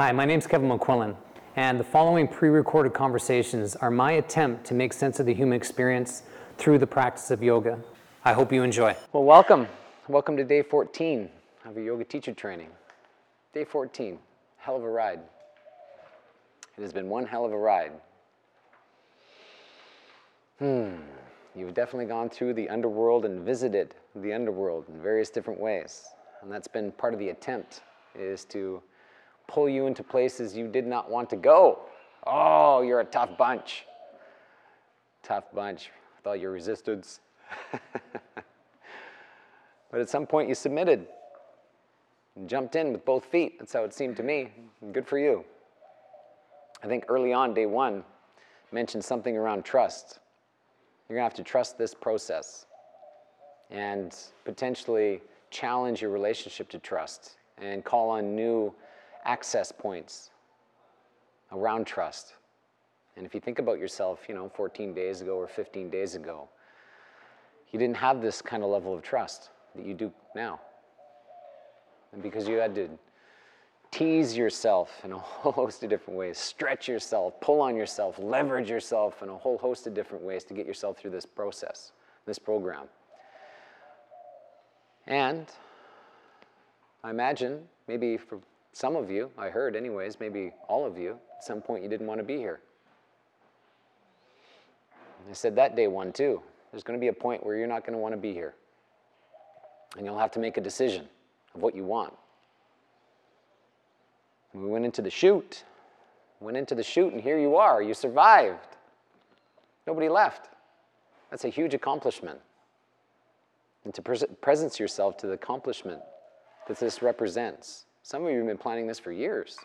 Hi, my name's Kevin McQuillan, and the following pre recorded conversations are my attempt to make sense of the human experience through the practice of yoga. I hope you enjoy. Well, welcome. Welcome to day 14 of your yoga teacher training. Day 14, hell of a ride. It has been one hell of a ride. Hmm, you've definitely gone through the underworld and visited the underworld in various different ways. And that's been part of the attempt, is to pull you into places you did not want to go. Oh, you're a tough bunch. Tough bunch with all your resistance. but at some point you submitted and jumped in with both feet. That's how it seemed to me. Good for you. I think early on, day one, mentioned something around trust. You're going to have to trust this process and potentially challenge your relationship to trust and call on new access points around trust. And if you think about yourself, you know, 14 days ago or 15 days ago, you didn't have this kind of level of trust that you do now. And because you had to tease yourself in a whole host of different ways, stretch yourself, pull on yourself, leverage yourself in a whole host of different ways to get yourself through this process, this program. And I imagine maybe for some of you, I heard anyways, maybe all of you, at some point you didn't want to be here. I said that day one too. There's going to be a point where you're not going to want to be here. And you'll have to make a decision of what you want. And we went into the chute. Went into the chute, and here you are. You survived. Nobody left. That's a huge accomplishment. And to pres- presence yourself to the accomplishment that this represents. Some of you have been planning this for years.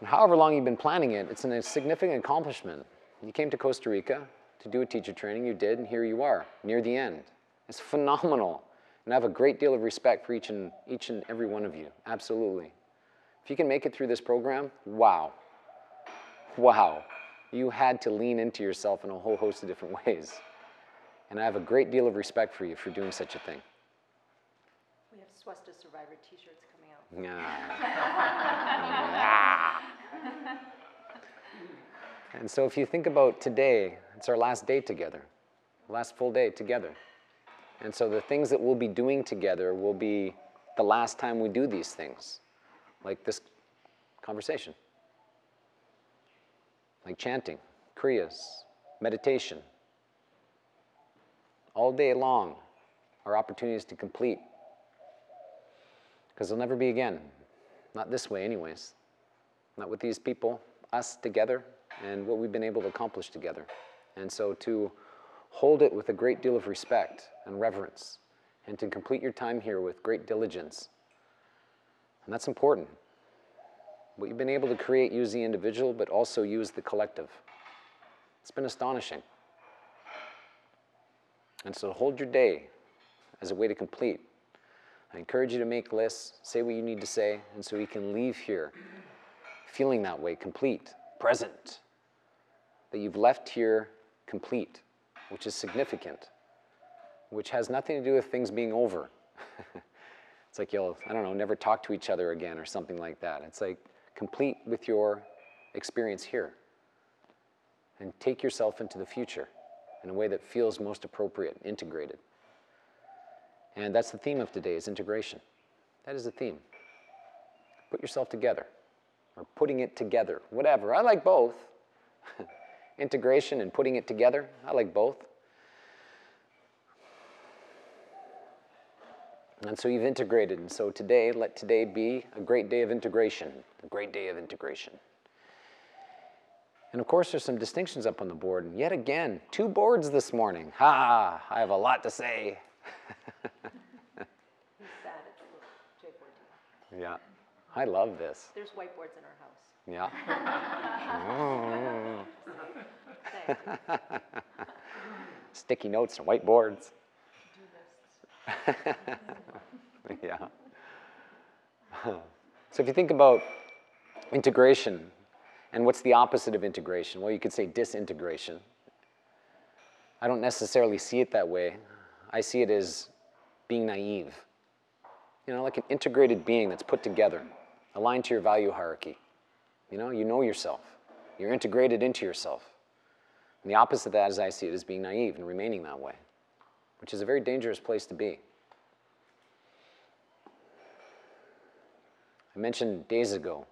And however long you've been planning it, it's a significant accomplishment. You came to Costa Rica to do a teacher training, you did, and here you are, near the end. It's phenomenal. And I have a great deal of respect for each and, each and every one of you, absolutely. If you can make it through this program, wow. Wow. You had to lean into yourself in a whole host of different ways. And I have a great deal of respect for you for doing such a thing. We have Swastha Survivor. Yeah. and so if you think about today, it's our last day together, last full day together. And so the things that we'll be doing together will be the last time we do these things, like this conversation, like chanting, kriyas, meditation. All day long are opportunities to complete because they'll never be again. Not this way, anyways. Not with these people, us together, and what we've been able to accomplish together. And so to hold it with a great deal of respect and reverence, and to complete your time here with great diligence. And that's important. What you've been able to create, use the individual, but also use the collective. It's been astonishing. And so hold your day as a way to complete I encourage you to make lists, say what you need to say, and so you can leave here feeling that way, complete, present. That you've left here complete, which is significant, which has nothing to do with things being over. it's like you'll, I don't know, never talk to each other again or something like that. It's like complete with your experience here. And take yourself into the future in a way that feels most appropriate, integrated. And that's the theme of today is integration. That is the theme. Put yourself together or putting it together, whatever. I like both. integration and putting it together, I like both. And so you've integrated. And so today, let today be a great day of integration, a great day of integration. And of course, there's some distinctions up on the board. And yet again, two boards this morning. Ha! I have a lot to say. Yeah. I love this. There's whiteboards in our house. Yeah. Sticky notes and whiteboards. yeah. So if you think about integration and what's the opposite of integration? Well, you could say disintegration. I don't necessarily see it that way. I see it as being naive you know, like an integrated being that's put together, aligned to your value hierarchy. You know, you know yourself. You're integrated into yourself. And the opposite of that, as I see it, is being naive and remaining that way, which is a very dangerous place to be. I mentioned days ago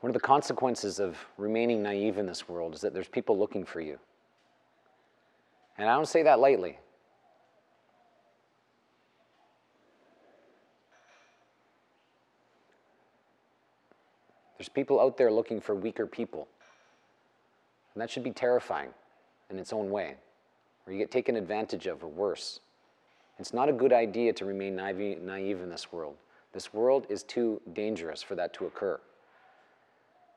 one of the consequences of remaining naive in this world is that there's people looking for you. And I don't say that lightly. There's people out there looking for weaker people. And that should be terrifying in its own way, or you get taken advantage of, or worse. It's not a good idea to remain naive, naive in this world. This world is too dangerous for that to occur.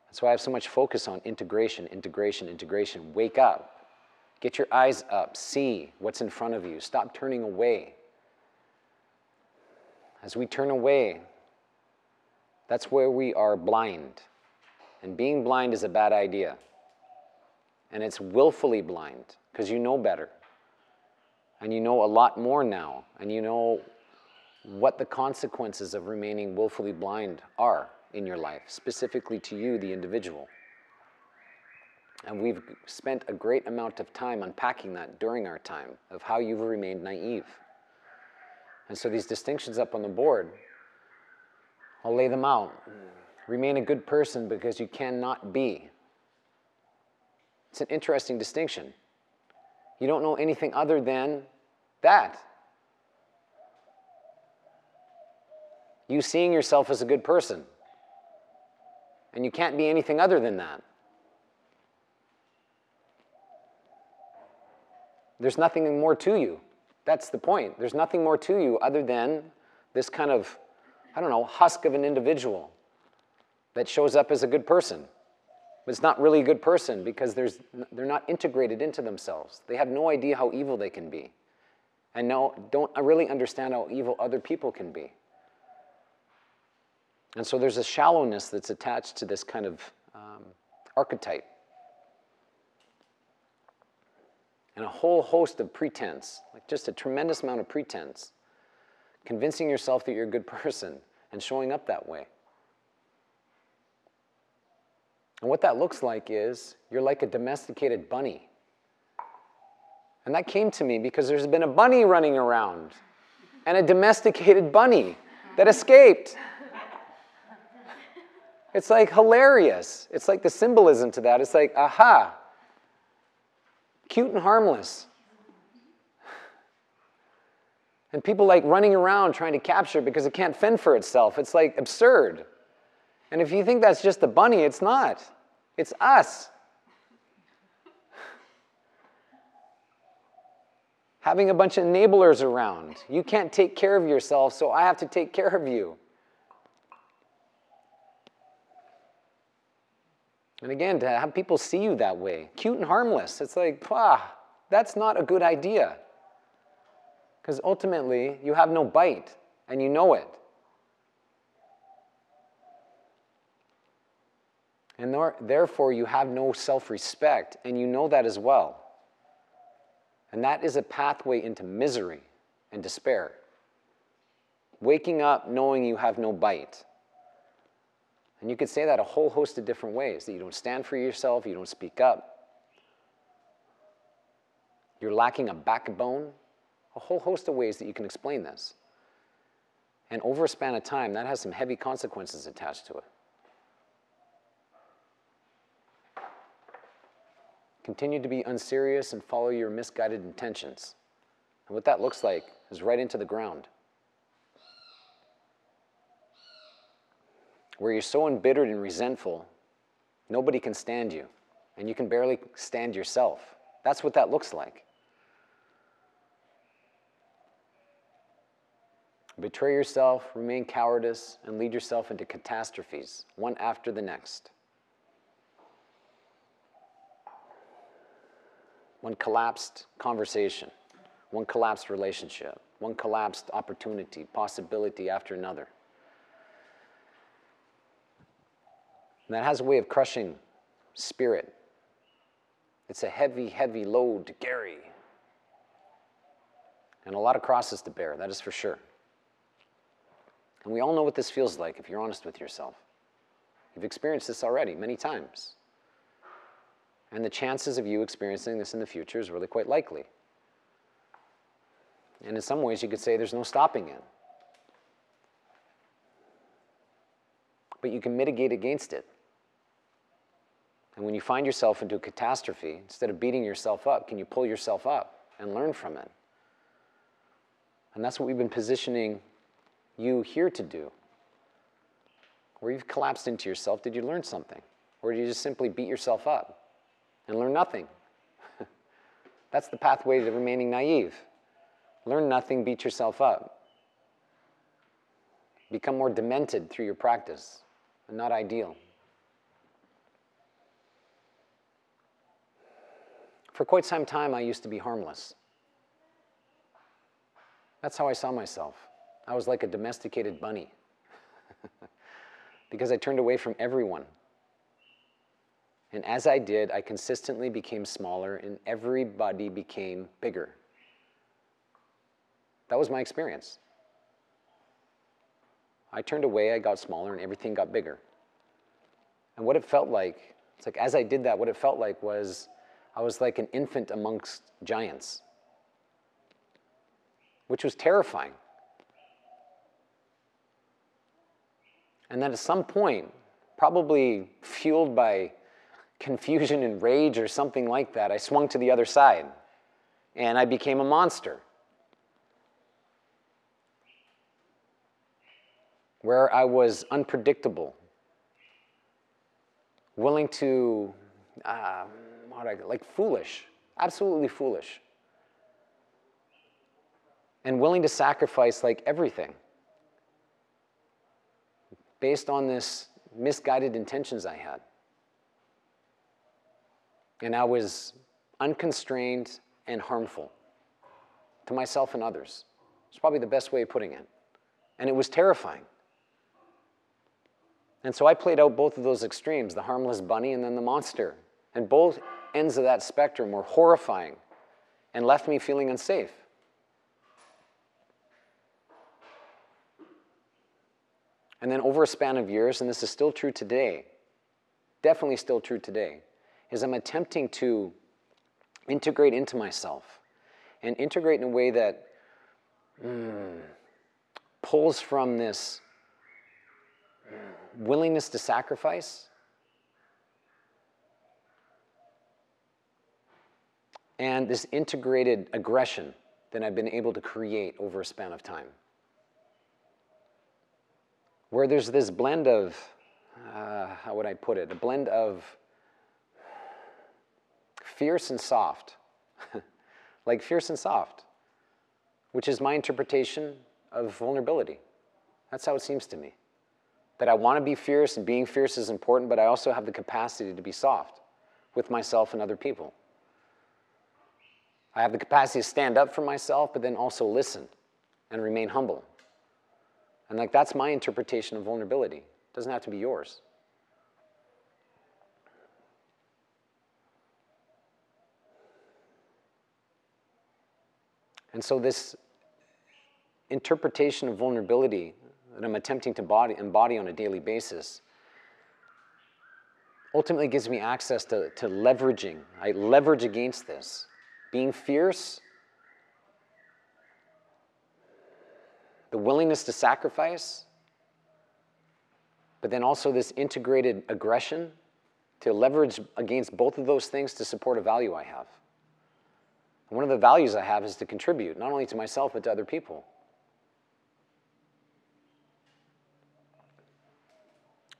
That's why I have so much focus on integration, integration, integration. Wake up. Get your eyes up. See what's in front of you. Stop turning away. As we turn away, that's where we are blind. And being blind is a bad idea. And it's willfully blind because you know better. And you know a lot more now. And you know what the consequences of remaining willfully blind are in your life, specifically to you, the individual. And we've spent a great amount of time unpacking that during our time of how you've remained naive. And so these distinctions up on the board, I'll lay them out. Hmm. Remain a good person because you cannot be. It's an interesting distinction. You don't know anything other than that. You seeing yourself as a good person. And you can't be anything other than that. There's nothing more to you. That's the point. There's nothing more to you other than this kind of, I don't know, husk of an individual that shows up as a good person. But it's not really a good person because there's, they're not integrated into themselves. They have no idea how evil they can be. And no, don't really understand how evil other people can be. And so there's a shallowness that's attached to this kind of um, archetype. And a whole host of pretense, like just a tremendous amount of pretense, convincing yourself that you're a good person and showing up that way. And what that looks like is you're like a domesticated bunny. And that came to me because there's been a bunny running around and a domesticated bunny that escaped. It's like hilarious. It's like the symbolism to that. It's like, aha, cute and harmless. And people like running around trying to capture it because it can't fend for itself. It's like absurd. And if you think that's just the bunny, it's not. It's us. Having a bunch of enablers around. You can't take care of yourself, so I have to take care of you. And again, to have people see you that way, cute and harmless, it's like, ah, that's not a good idea. Because ultimately, you have no bite, and you know it. And therefore, you have no self respect, and you know that as well. And that is a pathway into misery and despair. Waking up knowing you have no bite. And you could say that a whole host of different ways that you don't stand for yourself, you don't speak up, you're lacking a backbone, a whole host of ways that you can explain this. And over a span of time, that has some heavy consequences attached to it. Continue to be unserious and follow your misguided intentions. And what that looks like is right into the ground. where you're so embittered and resentful, nobody can stand you, and you can barely stand yourself. That's what that looks like. Betray yourself, remain cowardice, and lead yourself into catastrophes, one after the next. One collapsed conversation, one collapsed relationship, one collapsed opportunity, possibility after another. And that has a way of crushing spirit. It's a heavy, heavy load to carry. And a lot of crosses to bear, that is for sure. And we all know what this feels like if you're honest with yourself. You've experienced this already many times. And the chances of you experiencing this in the future is really quite likely. And in some ways, you could say there's no stopping it. But you can mitigate against it. And when you find yourself into a catastrophe, instead of beating yourself up, can you pull yourself up and learn from it? And that's what we've been positioning you here to do. Where you've collapsed into yourself, did you learn something? Or did you just simply beat yourself up and learn nothing? that's the pathway to remaining naive. Learn nothing, beat yourself up. Become more demented through your practice, and not ideal. For quite some time, I used to be harmless. That's how I saw myself. I was like a domesticated bunny because I turned away from everyone. And as I did, I consistently became smaller and everybody became bigger. That was my experience. I turned away, I got smaller, and everything got bigger. And what it felt like, it's like as I did that, what it felt like was I was like an infant amongst giants, which was terrifying. And then at some point, probably fueled by confusion and rage or something like that, I swung to the other side and I became a monster. Where I was unpredictable, willing to uh, like foolish, absolutely foolish, and willing to sacrifice like everything based on this misguided intentions I had. And I was unconstrained and harmful to myself and others. It's probably the best way of putting it. And it was terrifying. And so I played out both of those extremes the harmless bunny and then the monster. And both ends of that spectrum were horrifying and left me feeling unsafe. And then over a span of years, and this is still true today, definitely still true today, is I'm attempting to integrate into myself and integrate in a way that mm, pulls from this willingness to sacrifice and this integrated aggression that I've been able to create over a span of time. Where there's this blend of, uh, how would I put it, a blend of fierce and soft, like fierce and soft, which is my interpretation of vulnerability. That's how it seems to me. That I want to be fierce, and being fierce is important, but I also have the capacity to be soft with myself and other people. I have the capacity to stand up for myself, but then also listen and remain humble. And like that's my interpretation of vulnerability. It doesn't have to be yours. And so this interpretation of vulnerability that I'm attempting to body, embody on a daily basis ultimately gives me access to, to leveraging. I leverage against this being fierce, the willingness to sacrifice, but then also this integrated aggression to leverage against both of those things to support a value I have. And one of the values I have is to contribute, not only to myself, but to other people.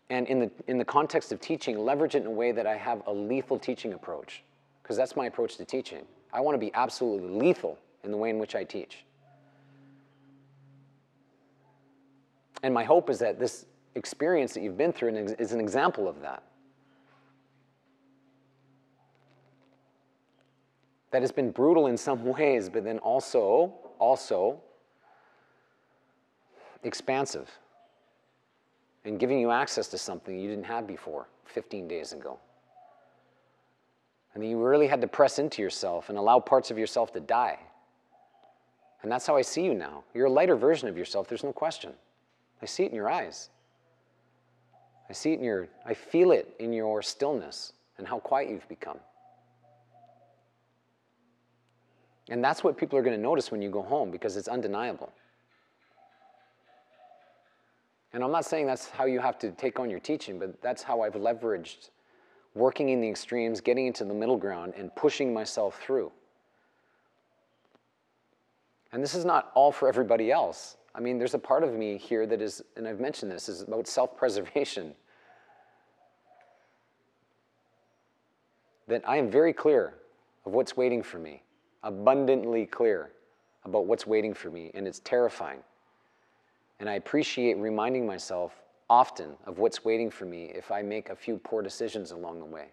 And in the, in the context of teaching, leverage it in a way that I have a lethal teaching approach, because that's my approach to teaching. I want to be absolutely lethal in the way in which I teach. And my hope is that this experience that you've been through is an example of that. That has been brutal in some ways, but then also, also expansive and giving you access to something you didn't have before 15 days ago. And you really had to press into yourself and allow parts of yourself to die. And that's how I see you now. You're a lighter version of yourself, there's no question. I see it in your eyes. I see it in your, I feel it in your stillness and how quiet you've become. And that's what people are going to notice when you go home because it's undeniable. And I'm not saying that's how you have to take on your teaching, but that's how I've leveraged working in the extremes, getting into the middle ground, and pushing myself through. And this is not all for everybody else. I mean, there's a part of me here that is, and I've mentioned this, is about self preservation. That I am very clear of what's waiting for me, abundantly clear about what's waiting for me, and it's terrifying. And I appreciate reminding myself often of what's waiting for me if I make a few poor decisions along the way.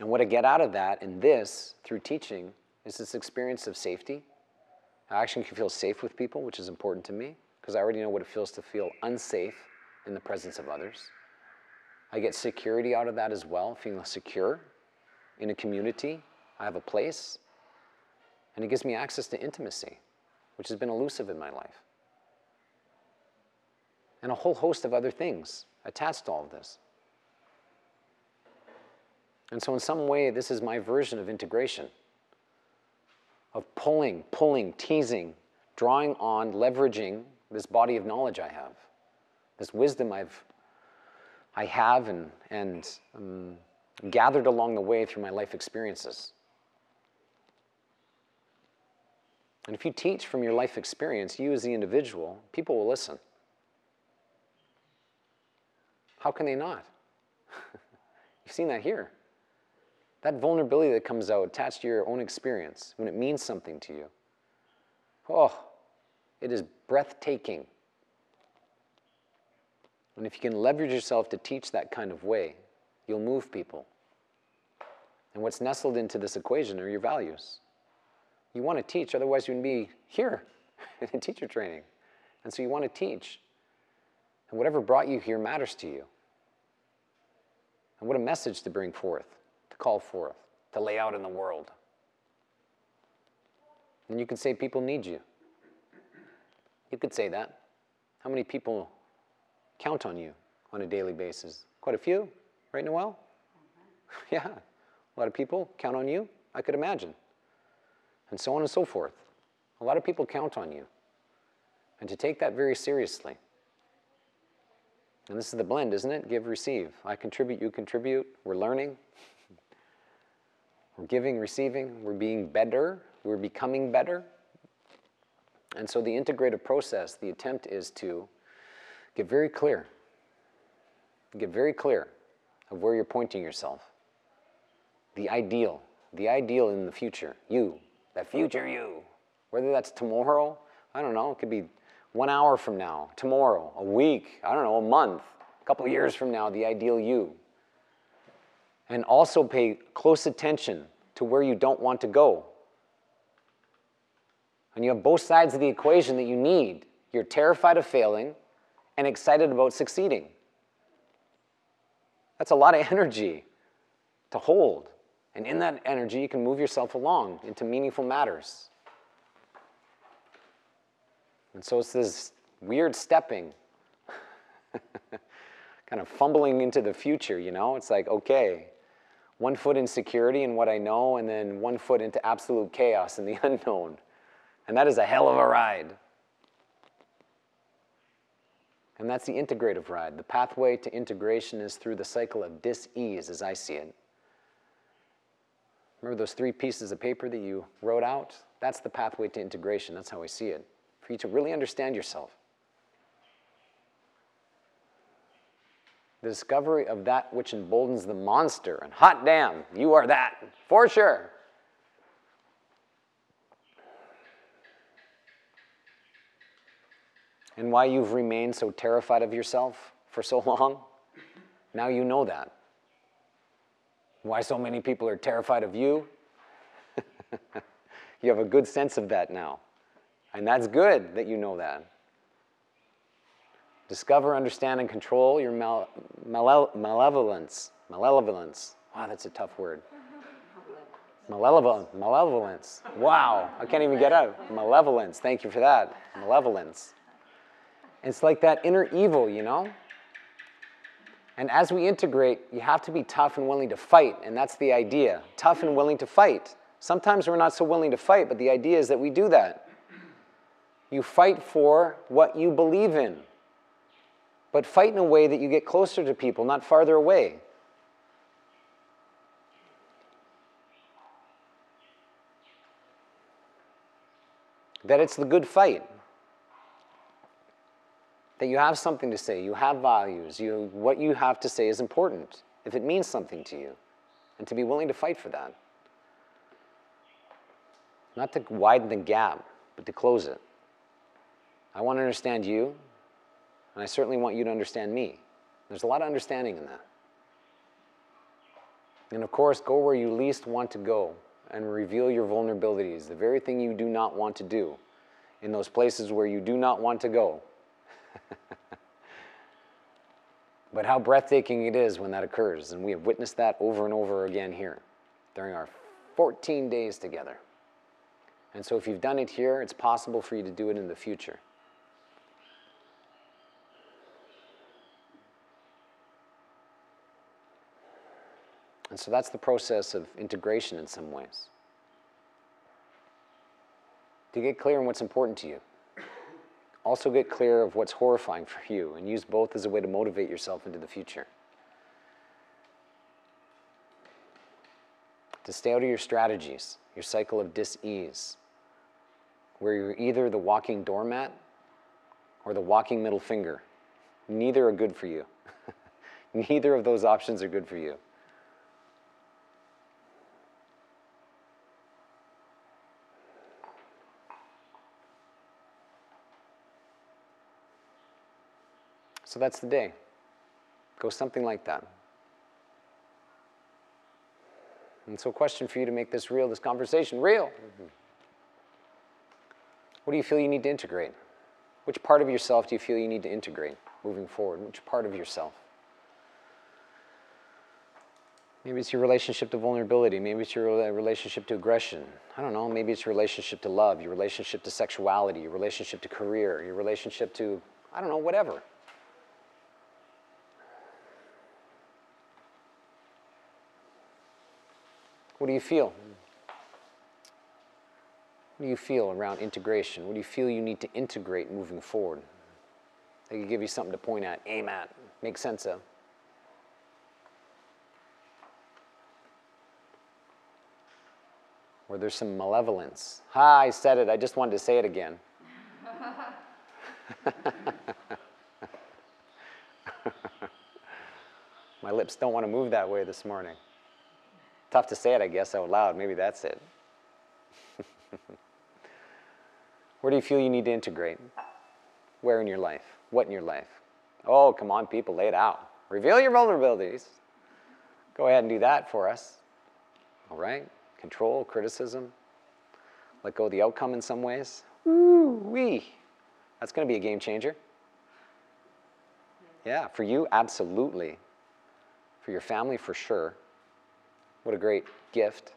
And what I get out of that in this, through teaching, is this experience of safety. I actually can feel safe with people, which is important to me, because I already know what it feels to feel unsafe in the presence of others. I get security out of that as well, feeling secure in a community. I have a place. And it gives me access to intimacy, which has been elusive in my life. And a whole host of other things attached to all of this. And so, in some way, this is my version of integration of pulling, pulling, teasing, drawing on, leveraging this body of knowledge I have, this wisdom I've, I have and, and um, gathered along the way through my life experiences. And if you teach from your life experience, you as the individual, people will listen. How can they not? You've seen that here. That vulnerability that comes out attached to your own experience when it means something to you. Oh, it is breathtaking. And if you can leverage yourself to teach that kind of way, you'll move people. And what's nestled into this equation are your values. You want to teach, otherwise, you wouldn't be here in teacher training. And so you want to teach. And whatever brought you here matters to you. And what a message to bring forth call forth, to lay out in the world. And you could say people need you. You could say that. How many people count on you on a daily basis? Quite a few, right, Noel? Mm-hmm. yeah, a lot of people count on you, I could imagine. And so on and so forth. A lot of people count on you. And to take that very seriously. And this is the blend, isn't it? Give, receive. I contribute, you contribute. We're learning. We're giving, receiving, we're being better, we're becoming better. And so the integrative process, the attempt is to get very clear, get very clear of where you're pointing yourself. The ideal, the ideal in the future, you, that future you. Whether that's tomorrow, I don't know, it could be one hour from now, tomorrow, a week, I don't know, a month, a couple years from now, the ideal you. And also pay close attention to where you don't want to go. And you have both sides of the equation that you need. You're terrified of failing and excited about succeeding. That's a lot of energy to hold. And in that energy, you can move yourself along into meaningful matters. And so it's this weird stepping, kind of fumbling into the future, you know? It's like, okay, one foot in security and what I know, and then one foot into absolute chaos and the unknown. And that is a hell of a ride. And that's the integrative ride. The pathway to integration is through the cycle of dis ease, as I see it. Remember those three pieces of paper that you wrote out? That's the pathway to integration. That's how I see it. For you to really understand yourself. The discovery of that which emboldens the monster. And hot damn, you are that, for sure. And why you've remained so terrified of yourself for so long, now you know that. Why so many people are terrified of you, you have a good sense of that now. And that's good that you know that. Discover, understand, and control your mal- male- malevolence. Malevolence. Wow, that's a tough word. Malevolence. Malevolence. Wow. I can't even get out. Malevolence. Thank you for that. Malevolence. It's like that inner evil, you know? And as we integrate, you have to be tough and willing to fight, and that's the idea. Tough and willing to fight. Sometimes we're not so willing to fight, but the idea is that we do that. You fight for what you believe in, but fight in a way that you get closer to people, not farther away. That it's the good fight that you have something to say, you have values, you, what you have to say is important if it means something to you, and to be willing to fight for that. Not to widen the gap, but to close it. I want to understand you, and I certainly want you to understand me. There's a lot of understanding in that. And of course, go where you least want to go and reveal your vulnerabilities, the very thing you do not want to do, in those places where you do not want to go. but how breathtaking it is when that occurs. And we have witnessed that over and over again here during our 14 days together. And so if you've done it here, it's possible for you to do it in the future. And so that's the process of integration in some ways. To get clear on what's important to you. Also, get clear of what's horrifying for you and use both as a way to motivate yourself into the future. To stay out of your strategies, your cycle of dis ease, where you're either the walking doormat or the walking middle finger. Neither are good for you. Neither of those options are good for you. So that's the day. Go something like that. And so, a question for you to make this real, this conversation real. Mm-hmm. What do you feel you need to integrate? Which part of yourself do you feel you need to integrate moving forward? Which part of yourself? Maybe it's your relationship to vulnerability. Maybe it's your relationship to aggression. I don't know. Maybe it's your relationship to love, your relationship to sexuality, your relationship to career, your relationship to, I don't know, whatever. What do you feel? What do you feel around integration? What do you feel you need to integrate moving forward? They could give you something to point at, aim at, make sense of. Or there's some malevolence. Ha, I said it, I just wanted to say it again. My lips don't want to move that way this morning. Tough to say it, I guess, out loud. Maybe that's it. Where do you feel you need to integrate? Where in your life? What in your life? Oh, come on, people, lay it out. Reveal your vulnerabilities. Go ahead and do that for us. All right? Control, criticism. Let go of the outcome in some ways. Ooh, wee. That's going to be a game changer. Yeah, for you, absolutely. For your family, for sure. What a great gift.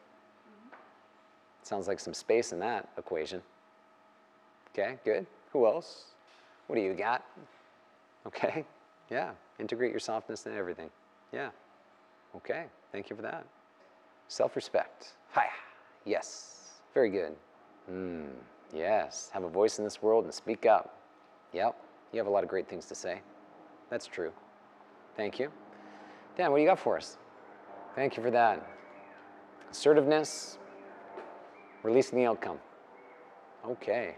Sounds like some space in that equation. Okay, good. Who else? What do you got? Okay, yeah. Integrate your softness in everything. Yeah. Okay, thank you for that. Self respect. Hi. Yes. Very good. Mm, yes. Have a voice in this world and speak up. Yep. You have a lot of great things to say. That's true. Thank you. Dan, what do you got for us? Thank you for that. Assertiveness, releasing the outcome. Okay.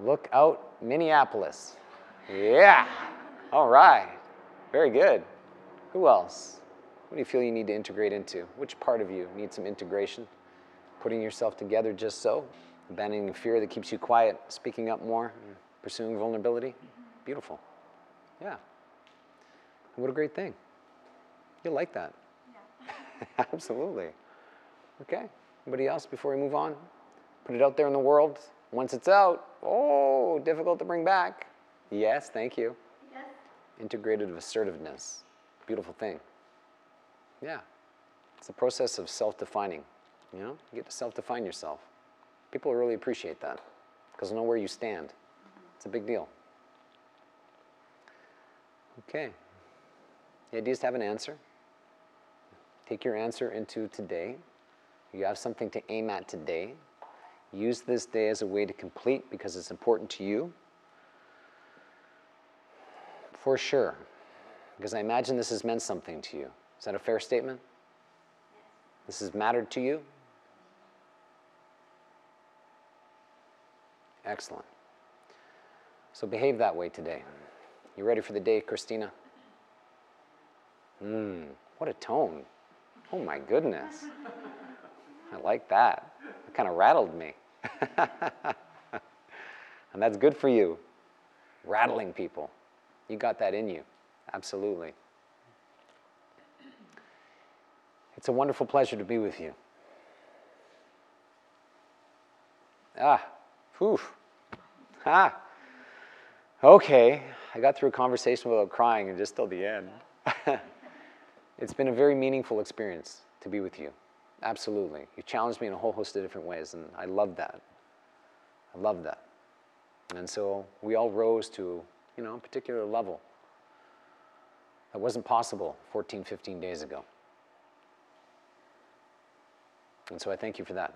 Look out, Minneapolis. Yeah. All right. Very good. Who else? What do you feel you need to integrate into? Which part of you needs some integration? Putting yourself together just so? Abandoning fear that keeps you quiet, speaking up more, pursuing vulnerability? Beautiful. Yeah. What a great thing. You'll like that. Absolutely. Okay. Anybody else before we move on? Put it out there in the world. Once it's out, oh, difficult to bring back. Yes, thank you. Yes. Integrated assertiveness. Beautiful thing. Yeah. It's a process of self defining. You know, you get to self define yourself. People really appreciate that because they know where you stand. It's a big deal. Okay. The idea is to have an answer. Take your answer into today. You have something to aim at today. Use this day as a way to complete because it's important to you. For sure. Because I imagine this has meant something to you. Is that a fair statement? This has mattered to you? Excellent. So behave that way today. You ready for the day, Christina? Mmm, what a tone. Oh my goodness. I like that. It kind of rattled me. and that's good for you. Rattling people. You got that in you. Absolutely. It's a wonderful pleasure to be with you. Ah, whew. Ah. Okay, I got through a conversation without crying and just till the end. it's been a very meaningful experience to be with you. Absolutely. You challenged me in a whole host of different ways, and I love that. I love that. And so we all rose to, you know, a particular level that wasn't possible 14, 15 days ago. And so I thank you for that.